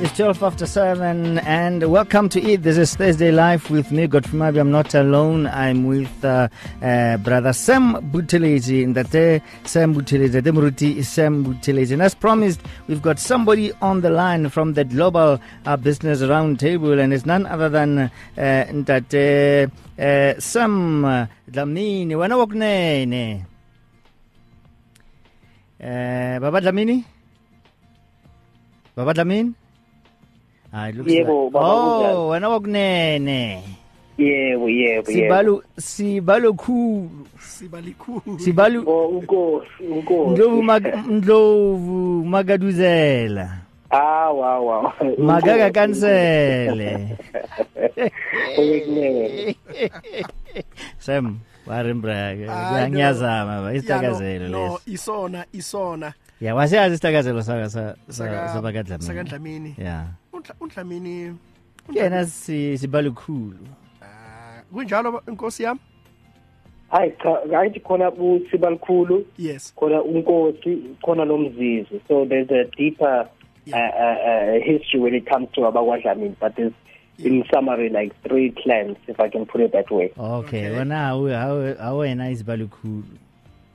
It's 12 after 7 and welcome to it. This is Thursday Live with me, Godfrey Moabi. I'm not alone. I'm with uh, uh, brother Sam Buthelezi. Ndate Sam. Demuruti is Sam Buthelezi. And as promised, we've got somebody on the line from the Global uh, Business Roundtable and it's none other than uh, uh, Sam Dlamini. Wena wakunene. Uh, Baba Dlamini? Baba Dlamini? Hayi looks Yebo, like- Baba Oh, wena wakunene. yebo yebo yebo Sibalu sibalu khulu. siba likhulu Sibalu oh unkosi unkosi Ndlovu mag- Ndlovu magaduzela. ah wow wow Magaga kansele. Owekunene. Sam, warimbraga. Hayi, no. Ngiyazama ba Ya, isitakazelo no, no leso. isona isona Ya wasiyazi isitakazelo saka sa Saka- sabakadlamini. sakadlamini Ya. Undla- undlamini Yena si sibalu khulu. ah, kunjalo ba- inkosi yami? Hayi cha ngathi khona usibalikhulu yes. Khona unkosi khona nomzizi. So there's a deeper uh, uh, uh, history when it comes to abakwadlamini but there's in summary like three clans if i can put it that way. Okay, Okay. wena awu awena isibalu khulu.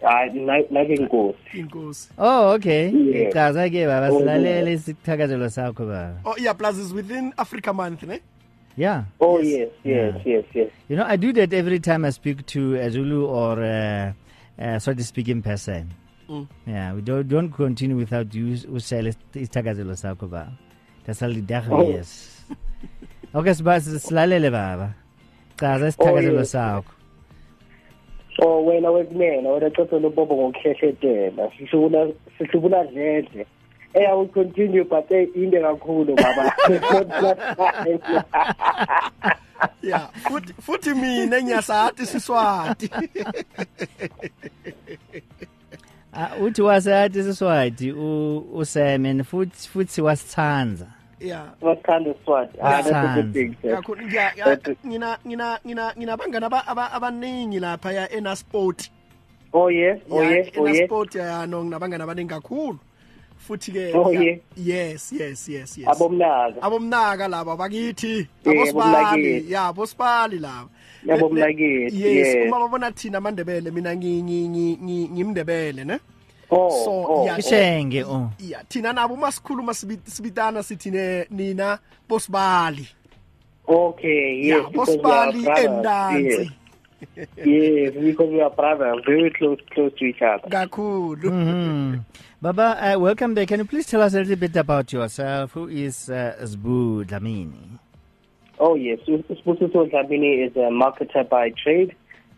Hayi na- nake nkosi inkosi Oh okay. Yeah. Ichaza ke baba Oh, silalele isithakazelo sakho baba. oh yeah plus is within africa month ne Yeah. oh yes yes Yeah. yes yes You know, I do that every time I speak to a Zulu or a, a so to speak in person. Mm. Yeah, we don't don't continue without you usele isithakazelo sakho baba. That's all the Oh. yes. Okay, siba silalele baba. Chaza oh, isithakazelo yes. sakho. Oh wena wekunena wena xoxo lobobo ngokuhlehletela sihlubula sihlubula dledle Eh I will continue but eh inde kakhulu baba. Yeah futhi futhi mina ngiyasathi siswati. Ah uthi wasathi siswati u usemen futhi futhi wasithanza. yeah. Bathanda iswati ah, nginabangani abaningi lapha ya enasport oh yeah oh yeah oh yeah enasport ya no nginabangani abaningi kakhulu. Futhi-ke oh, yeah. yes. Yes yes yes abomnaka. Abomnaka laba bakithi abosibali ya bosibali laba yabomnakithi yes uma babona thina amandebele mina ngimndebele ne? Oh So, oh yeah. Oh. ya thina nabo uma sikhuluma sibitana sithi nina bosibali okay yes because we are bosibali brothers endansi yes yes because we are brothers very close close to each other kakhulu Mhm. Baba, uh, welcome back. Can you please tell us a little bit about yourself? Who is uh, Sbu Dlamini? Oh yes, Sbusiso Dlamini is a marketer by trade,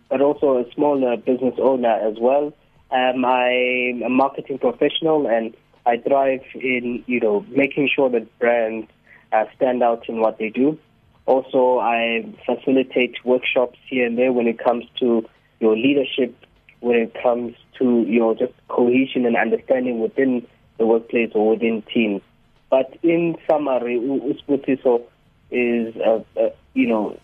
but also a small uh, business owner as well. Um, I'm a marketing professional, and I thrive in you know making sure that brands uh, stand out in what they do. Also, I facilitate workshops here and there when it comes to your leadership, when it comes to your just cohesion and understanding within the workplace or within teams. But in summary, U- Uspusiso is, uh, uh, you know,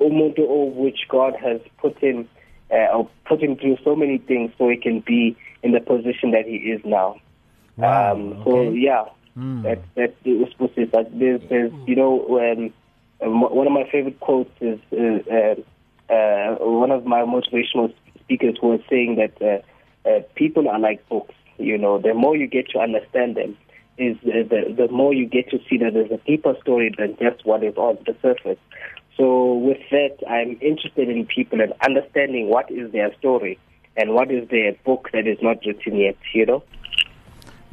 umuntu of which God has put him, uh, or put him through so many things so he can be in the position that he is now. Wow, um, so okay. yeah, Mm. that that was supposed to. But there's, there's, you know, um, one of my favorite quotes is uh, uh, uh, one of my motivational speakers was saying that uh, uh, people are like books. You know, the more you get to understand them, is the the more you get to see that there's a deeper story than just what is on the surface. So with that, I'm interested in people and understanding what is their story and what is their book that is not written yet. You know.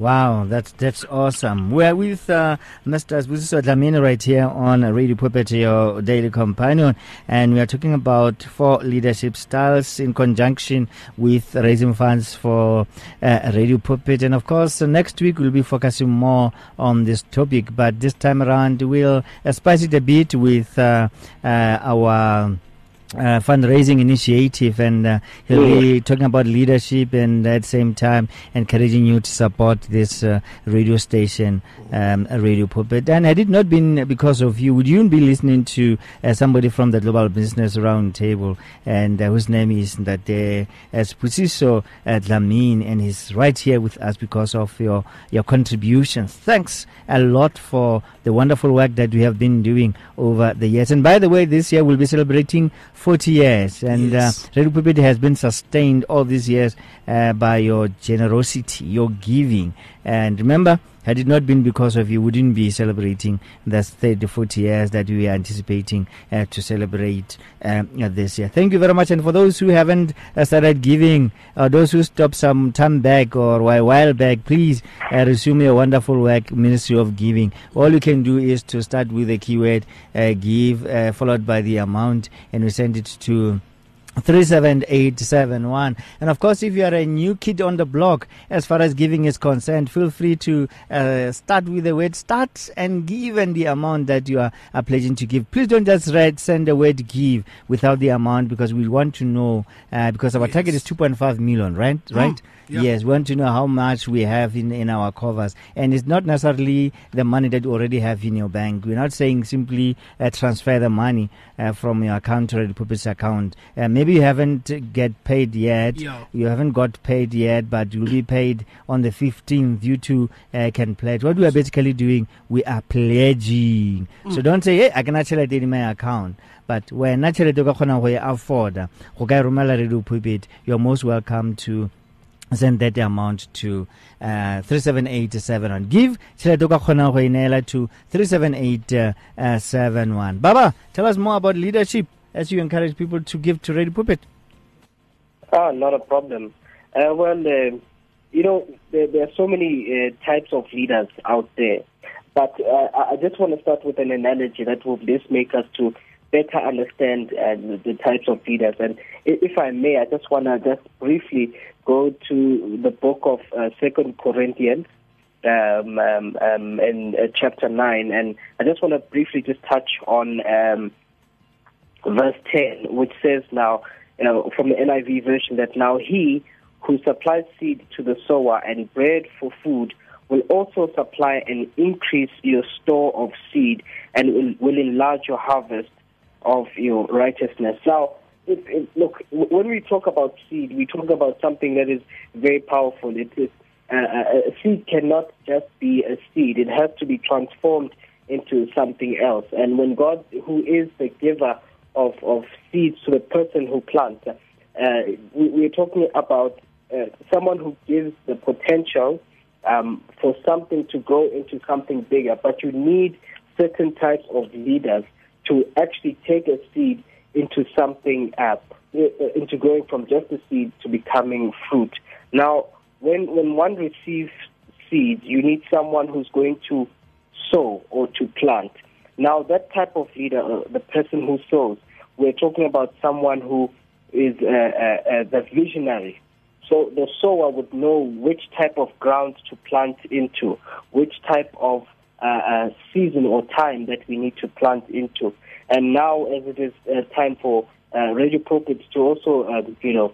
Wow, that's that's awesome. We're with uh, Mr. Sbusiso Dlamini right here on Radio Pulpit, your daily companion, and we are talking about four leadership styles in conjunction with raising funds for uh, Radio Pulpit. And of course, uh, next week we'll be focusing more on this topic, but this time around we'll uh, spice it a bit with uh, uh, our uh, fundraising initiative, and uh, he'll be talking about leadership and at the same time encouraging you to support this uh, radio station, um, Radio Pulpit. And had it not been because of you, would you be listening to uh, somebody from the Global Business Roundtable, and uh, whose name is Ndate Sbusiso Dlamini, and he's right here with us because of your your contributions. Thanks a lot for the wonderful work that we have been doing over the years. And by the way, this year we'll be celebrating 40 years, and Yes. uh, Radio Pulpit has been sustained all these years uh, by your generosity, your giving. And remember, had it not been because of you, we wouldn't be celebrating the 30, 40 years that we are anticipating uh, to celebrate um, this year. Thank you very much. And for those who haven't uh, started giving, uh, those who stopped some time back or a while back, please uh, resume your wonderful work, Ministry of Giving. All you can do is to start with the keyword give, followed by the amount, and we send it to 37871 and of course if you are a new kid on the block as far as giving is concerned feel free to uh, start with the word. Start and give and the amount that you are, are pledging to give. Please don't just write send the word give without the amount because we want to know uh, because our target is 2.5 million right? Right yeah. yes we want to know how much we have in in our covers. And it's not necessarily the money that you already have in your bank. We're not saying simply uh, transfer the money uh, from your account to the purpose account. Uh, maybe you haven't get paid yet. Yeah. you haven't got paid yet but you'll be paid on the 15th due to uh, can pledge. What we are basically doing we are pledging. So don't say hey i can actually in my account. But when tšhelete o ka kgonang go afforda go ka e romela radio pulpit you're most welcome to send that amount to uh, 37871 give to 37871 baba tell us more about leadership as you encourage people to give to radio pulpit Ah, not a problem. Uh, well, uh, you know, there, there are so many uh, types of leaders out there. But uh, I just want to start with an analogy that will just make us to better understand uh, the, types of leaders. And if I may, I just want to just briefly go to the book of uh, Second Corinthians um, um, um, in uh, chapter 9. And I just want to briefly just touch on um, verse 10, which says now, you know, from the NIV version, that now he who supplies seed to the sower and bread for food will also supply and increase your store of seed and will, will enlarge your harvest of your righteousness. Now, if, if, look, when we talk about seed, we talk about something that is very powerful. It is uh, a a seed cannot just be a seed; it has to be transformed into something else. And when God, who is the giver of, of seeds to the person who plants, uh, we, we're talking about uh, someone who gives the potential um, for something to grow into something bigger. But you need certain types of leaders to actually take a seed into something uh, into going from just a seed to becoming fruit. Now, when when one receives seed, you need someone who's going to sow or to plant. Now, that type of leader, uh, the person who sows, we're talking about someone who is uh, uh, uh, the visionary. So the sower would know which type of ground to plant into, which type of uh, uh, season or time that we need to plant into. And now, as it is uh, time for uh, radio pulpits to also, uh, you know,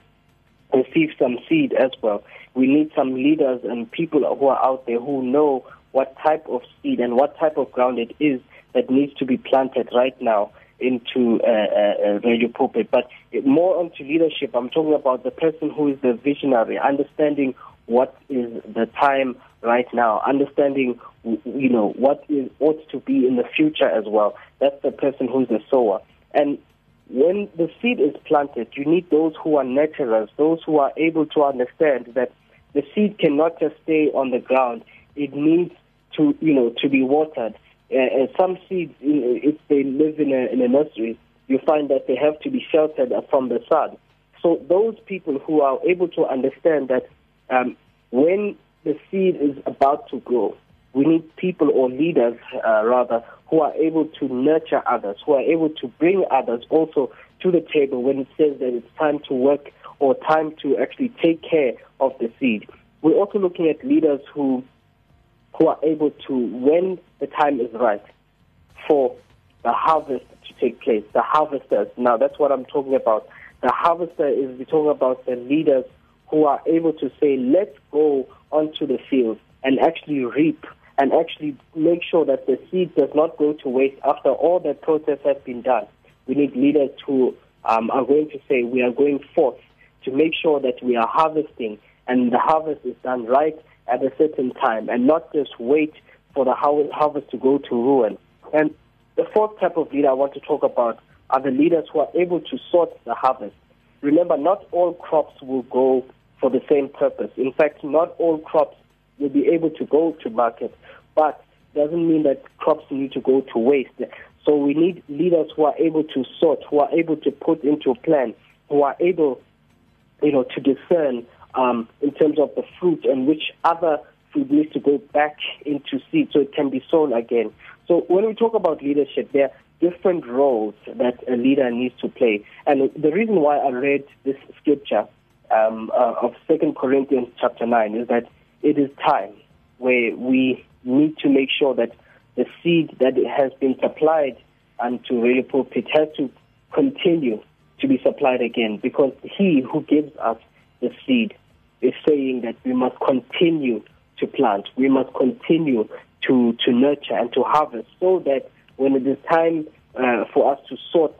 receive some seed as well, we need some leaders and people who are out there who know what type of seed and what type of ground it is that needs to be planted right now into uh, uh, radio pulpit. But more onto leadership, I'm talking about the person who is the visionary, understanding what is the time right now, understanding you know what is ought to be in the future as well. That's the person who's the sower. And when the seed is planted, you need those who are nurturers, those who are able to understand that the seed cannot just stay on the ground. It needs to, you know, to be watered. Uh, uh, some seeds, if they live in a, in a nursery, you find that they have to be sheltered from the sun. So those people who are able to understand that um, when the seed is about to grow, we need people or leaders, uh, rather, who are able to nurture others, who are able to bring others also to the table when it says that it's time to work or time to actually take care of the seed. We're also looking at leaders who who are able to, when the time is right, for the harvest to take place, the harvesters. Now, that's what I'm talking about. The harvester is we're talking about the leaders who are able to say, let's go onto the field and actually reap and actually make sure that the seed does not go to waste after all the process has been done. We need leaders who um, are going to say, we are going forth to make sure that we are harvesting and the harvest is done right at a certain time and not just wait for the harvest to go to ruin. And the fourth type of leader I want to talk about are the leaders who are able to sort the harvest. Remember, not all crops will go for the same purpose. In fact, not all crops will be able to go to market, but doesn't mean that crops need to go to waste. So we need leaders who are able to sort, who are able to put into a plan, who are able, you know, to discern um, in terms of the fruit and which other food needs to go back into seed so it can be sown again. So when we talk about leadership, there are different roles that a leader needs to play. And the reason why I read this scripture um, uh, of Second Corinthians chapter 9 is that it is time where we need to make sure that the seed that has been supplied unto Radio Pulpit has to continue to be supplied again because he who gives us the seed is saying that we must continue to plant, we must continue to, to nurture and to harvest so that when it is time uh, for us to sort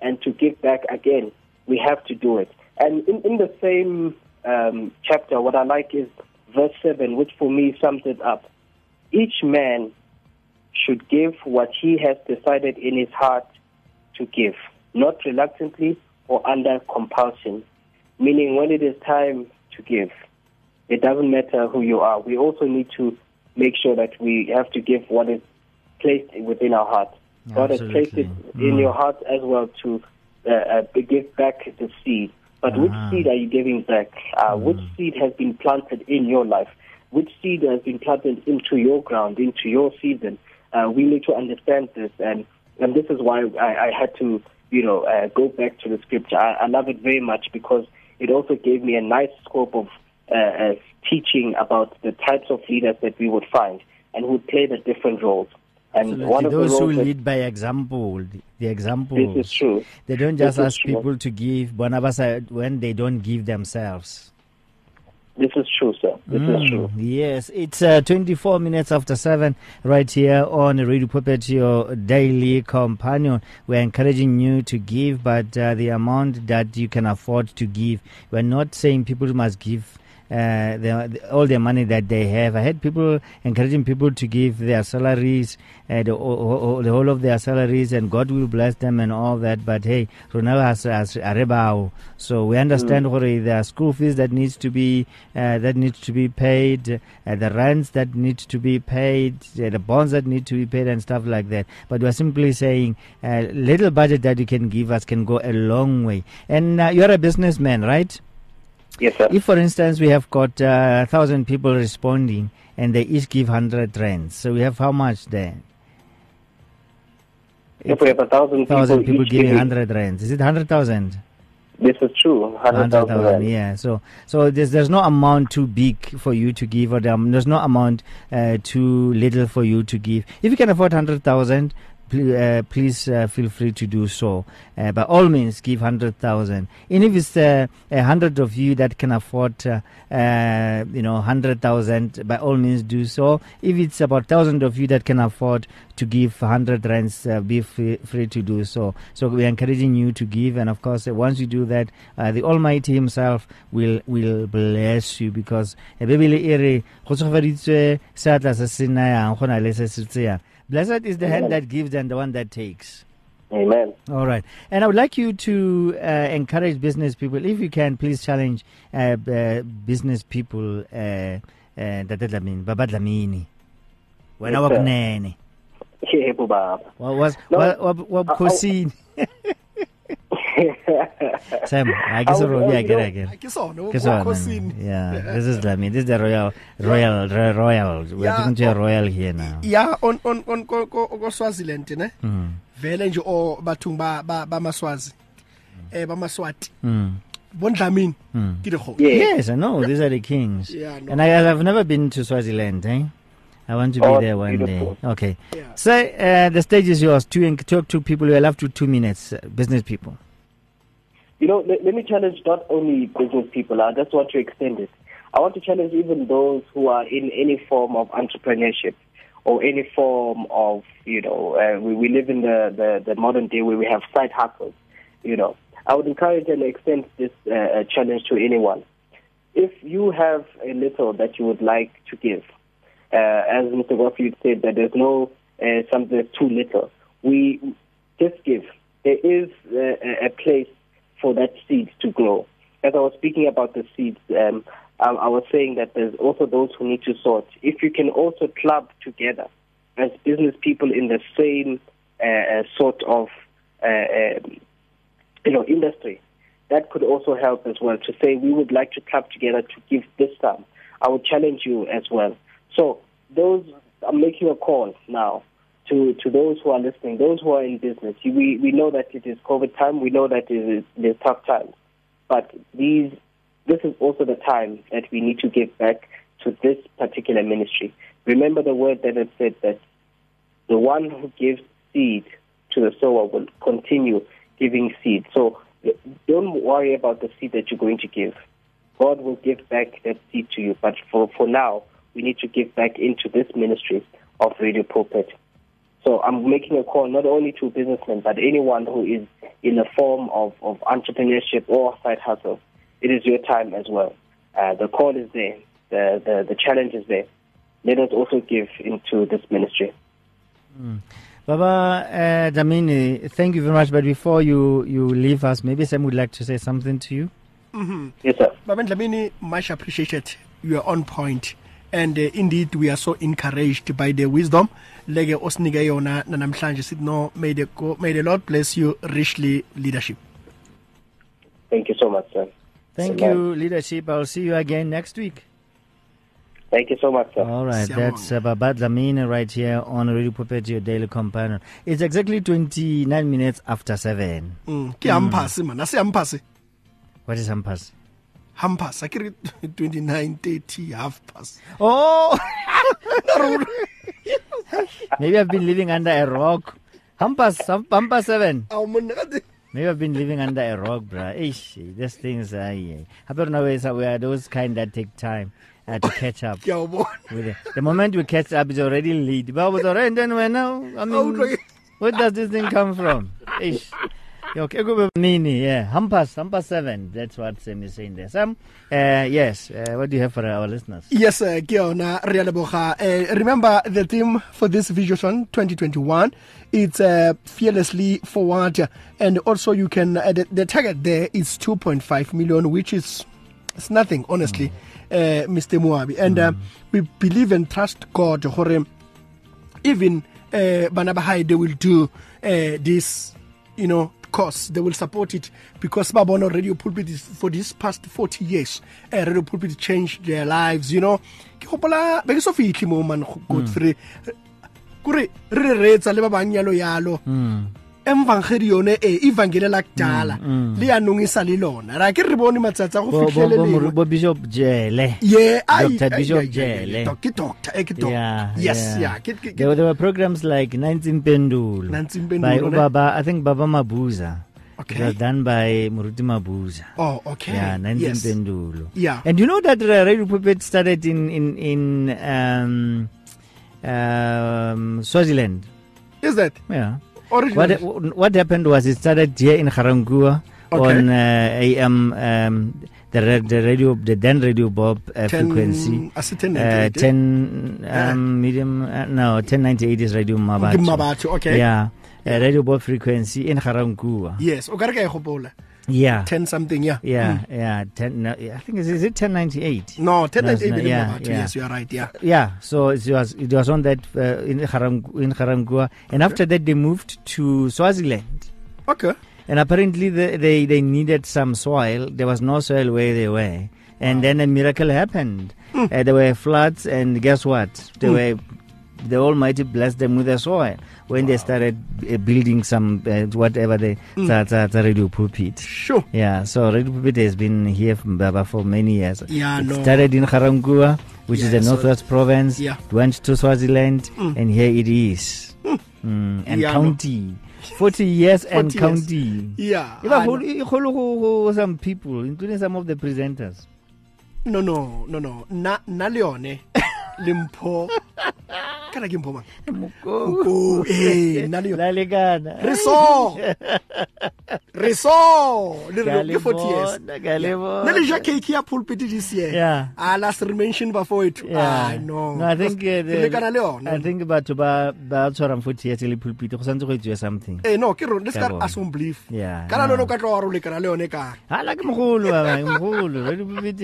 and to give back again, we have to do it. And in, in the same um, chapter, what I like is verse 7, which for me sums it up. Each man should give what he has decided in his heart to give, not reluctantly or under compulsion. Meaning, when it is time to give, it doesn't matter who you are. We also need to make sure that we have to give what is placed within our heart. God has placed it in mm. your heart as well to uh, uh, give back the seed. But uh-huh. which seed are you giving back? Uh, mm. Which seed has been planted in your life? Which seed has been planted into your ground, into your season? Uh, we need to understand this, and and this is why I, I had to, you know, uh, go back to the scripture. I, I love it very much because it also gave me a nice scope of uh, uh, teaching about the types of leaders that we would find and who would play the different roles. And Absolutely. those who lead by example, the example. This is true. They don't just this ask people to give, Bonabasa, when they don't give themselves. This is true, sir. This mm, is true. Yes, it's uh, 24 minutes after 7 right here on Radio Pulpit, your daily companion. We're encouraging you to give, but uh, the amount that you can afford to give. We're not saying people must give uh, the, all the money that they have. I had people encouraging people to give their salaries, uh, the, o, the whole of their salaries, and God will bless them and all that. But hey, Ronaldo has, has a so we understand mm. there are school fees that needs to be uh, that needs to be paid, uh, the rents that need to be paid, uh, the bonds that need to be paid, and stuff like that. But we're simply saying uh, little budget that you can give us can go a long way. And uh, you're a businessman, right? Yes, sir. If, for instance, we have got uh, a uh, thousand people responding and they each give hundred rands, so we have how much then? If we have a thousand, thousand people, people giving hundred rands, is it hundred thousand? This is true. 100,000. 100, yeah. So, so there's there's no amount too big for you to give, or um, there's no amount uh, too little for you to give. If you can afford 100,000, please uh, uh, feel free to do so. Uh, by all means, give 100,000. And if it's a hundred of you that can afford, you know, 100,000, by all means do so. If it's about 1,000 of you that can afford to give 100 rands, be free, free to do so. So we're encouraging you to give. And of course, once you do that, the Almighty Himself will, will bless you because Blessed is the Amen. hand that gives and the one that takes. Amen. All right. And I would like you to uh, encourage business people, if you can, please challenge uh, uh, business people uh, dadadlamini babadlamini wena wakunene yebo baba wabukhosini Sam, I guess Robbie again again. Ke sona ke sona. Yeah, this is Lami. This is the royal royal royal. We are talking to a royal here now. Yeah, on on on ko ko Swaziland ne. Mhm. Vele nje o bathung ba ba bamaswazi. Eh bamaswati. Mhm. Bondlamini ke dikgo. Yes, I know. These are the kings. Yeah, no. And I have never been to Swaziland, eh? I want to be Oh, there one beautiful. day. Okay. Yeah. So uh, the stage is yours. Two and talk to people. You have to two minutes. Uh, business people. You know, let, let me challenge not only business people. I just want to extend it. I want to challenge even those who are in any form of entrepreneurship or any form of, you know, uh, we, we live in the, the, the modern day where we have side hustles, you know. I would encourage and extend this uh, uh, challenge to anyone. If you have a little that you would like to give, uh, as Mr. Godfrey said, that there's no uh, something that's too little. We just give. There is uh, a place for that seed to grow. As I was speaking about the seeds, um, I, I was saying that there's also those who need to sort. If you can also club together as business people in the same uh, uh, sort of uh, um, you know industry, that could also help as well. To say we would like to club together to give this sum, I would challenge you as well. So those I'm making a call now to to those who are listening, those who are in business. We we know that it is COVID time. We know that it is, it is tough times, but these this is also the time that we need to give back to this particular ministry. Remember the word that it said that the one who gives seed to the sower will continue giving seed. So don't worry about the seed that you're going to give. God will give back that seed to you. But for, for now, we need to give back into this ministry of Radio Pulpit. So I'm making a call not only to businessmen, but anyone who is in a form of, of entrepreneurship or side hustle. It is your time as well. Uh, the call is there. The, the, the challenge is there. Let us also give into this ministry. Baba uh, Dlamini, thank you very much. But before you, you leave us, maybe Sam would like to say something to you. Yes, sir. Baba Dlamini, much appreciated. You are on point. And uh, indeed, we are so encouraged by the wisdom. Lege osnike yona na namhlanje sithi no may the, go, may the Lord bless you richly leadership. Thank you so much, sir. Thank Amen. you, leadership. I'll see you again next week. Thank you so much, sir. All right, Siyabonga. that's uh, Baba Dlamini right here on Radio Pulpit, your daily companion. It's exactly 29 minutes after 7. Mm. Ke hampasi man, ase hampasi. What is Hampas? Hampas, akere 29 30 half past. Oh! Maybe I've been living under a rock. Hampas, Ham- Hampas 7. Aw monna ka Maybe I've been living under a rock, bruh. Ish, these things are. I don't know we are those kind that take time uh, to catch up. ke a o. With it. The moment we catch up, it's already late. But was already, and then we're now. I mean, where does this thing come from? Ish. Okay, Mini, yeah. Hampas, Hampas 7. That's what Sam is saying there. Sam, uh, yes, uh, what do you have for our listeners? Yes, uh, ke yona re. Uh, remember the theme for this Vision 2021 it's uh, fearlessly forward and also you can uh, the, the target there is 2.5 million which is it's nothing honestly uh, Mr. Moabi and uh, we believe and trust God even uh, bana they will do uh, this you know course they will support it because babona radio pulpit is for this past 40 years uh, radio pulpit changed their lives you know. Ke gopola be ke so fitlhe mo man Godfrey. Kore re retsa le ba bang yalo yalo emvangeli yone e ivangeli la kudala le yanong e sa ra ke bone matsatsi go Bo, bo, bo, fitlhele bo, lengwe bo Bishop Jele. yeah Dr. Bishop Jele. ke doctor eh, ke doc yes yeah. yeah ke ke- There, were- there were programs like Nancy Pendulo. Nancy By Mpendulo. Baba, I think Baba Mabuza. It was done by Muruti Mabuza. oh okay Yeah, Nancy yes Pendulo. Yeah. And you know that uh, Radio Pulpit started in in in um, um, Swaziland. is that Yeah. Original What what happened was it started here in Ga-Rankuwa Okay. on uh, AM um, the the radio the then radio Bop uh, 10 frequency. I said 10 Uh, 98, eh? 10 um, medium uh, no 1098 is radio Mmabatho. Okay. Yeah. Uh, radio Bop frequency in Ga-Rankuwa. yes o ka re ka e gopola Yeah. 10 something yeah Yeah, yeah, 10 no, I think is, is it 1098? no 10 No, 98 yeah, Mmabatho, yeah. yes you are right yeah Yeah, so it was it was on that uh, in Harang, in Ga-Rankuwa, and after that they moved to Swaziland, okay and apparently the, they they needed some soil. There was no soil where they were, and then a miracle happened. Hmm. Uh, there were floods, and guess what? They were the Almighty blessed them with the soil when they started uh, building some uh, whatever they Hmm. mm. the radio pulpit. sure Yeah, so Radio Pulpit has been here from Baba for many years. Yeah, it no. started in Ga-Rankuwa, which Yeah, is the so- Northwest Province. Yeah. Went to Swaziland, and here it is. Mm, and Yeah, no. county. 40 years 40 and years. counting. yeah If I I hold- know. kgolo go- go some people, including some of the presenters. no no no no na na leone. limpo kana ke mpho mang Moko, eh na le yone La lekana. re so re so le re le 40 years le ne le ja cake ya pulpit this year Yeah. ah last mention before it Yeah. ah no No, I think Ke lekana le yone I think batho ba ba tshwarang 40 years le pulpit go santse go something. eh no ke rona let's start bona. assume belief Yeah, kana no. lone ka tlo wa ro lekana le yone ka Hala ke mogolo baba, ke mogolo. Re pulpit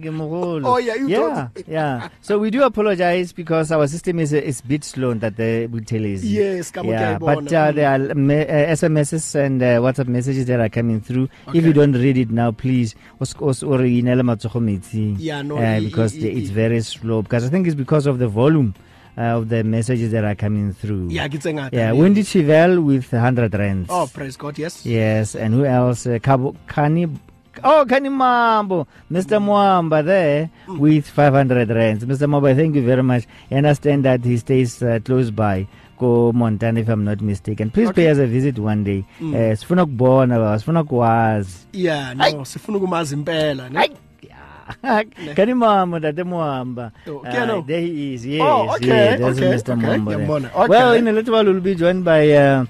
ke mogolo. Oh, yeah, you yeah, yeah. So we do apologize because our system is is bit slow that the Buthelezi. Yes, ka mo Yeah, but uh, there are me- uh, SMSs and uh, WhatsApp messages that are coming through. If you don't read it now, please os os or inela matsogo metsing. Yeah, no, uh, because i- the, i- it's very slow because I think it's because of the volume uh, of the messages that are coming through. yeah ngata Yeah, Wendy Chivel with 100 rands. oh praise god yes Yes, and who else? Uh, Cabo, Kani. Oh, Kani Mambo, Mr. Mwamba there with 500 rands. Mr. Mwamba, thank you very much. I understand that he stays uh, close by. Go Montana, if I'm not mistaken. Please pay us a visit one day. Uh, sifuna kubona baba, sifuna kuwazi. yeah no sifuna ukumazi impela ne. Kani Mambo, Dade Mwamba. Oh, Uh, there he is. Yes, Oh, okay, yes, there's okay, Mr. okay. Mwamba. Okay. Well, in a little while, we'll be joined by uh,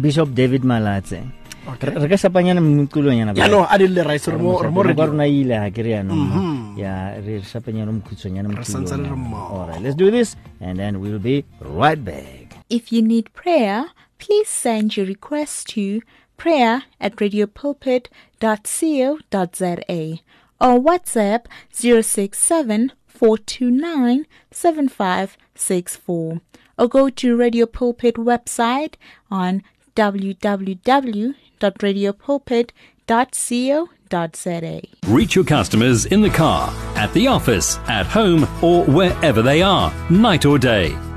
Bishop David Malatse. Okay. Re ka shapanyana mmutlolonyana ya a di le re mo re mo re radio rona ile ha ke re yana Mhm. ya re shapanyana mokhutsonyana Re santse re re mmoho. all right let's do this and then we'll be right back. If you need prayer, please send your request to prayer at radiopulpit.co.za or WhatsApp 067 429 7564 or go to Radio Pulpit website on www.radiopulpit.co.za. Reach your customers in the car, at the office, at home, or wherever they are, night or day.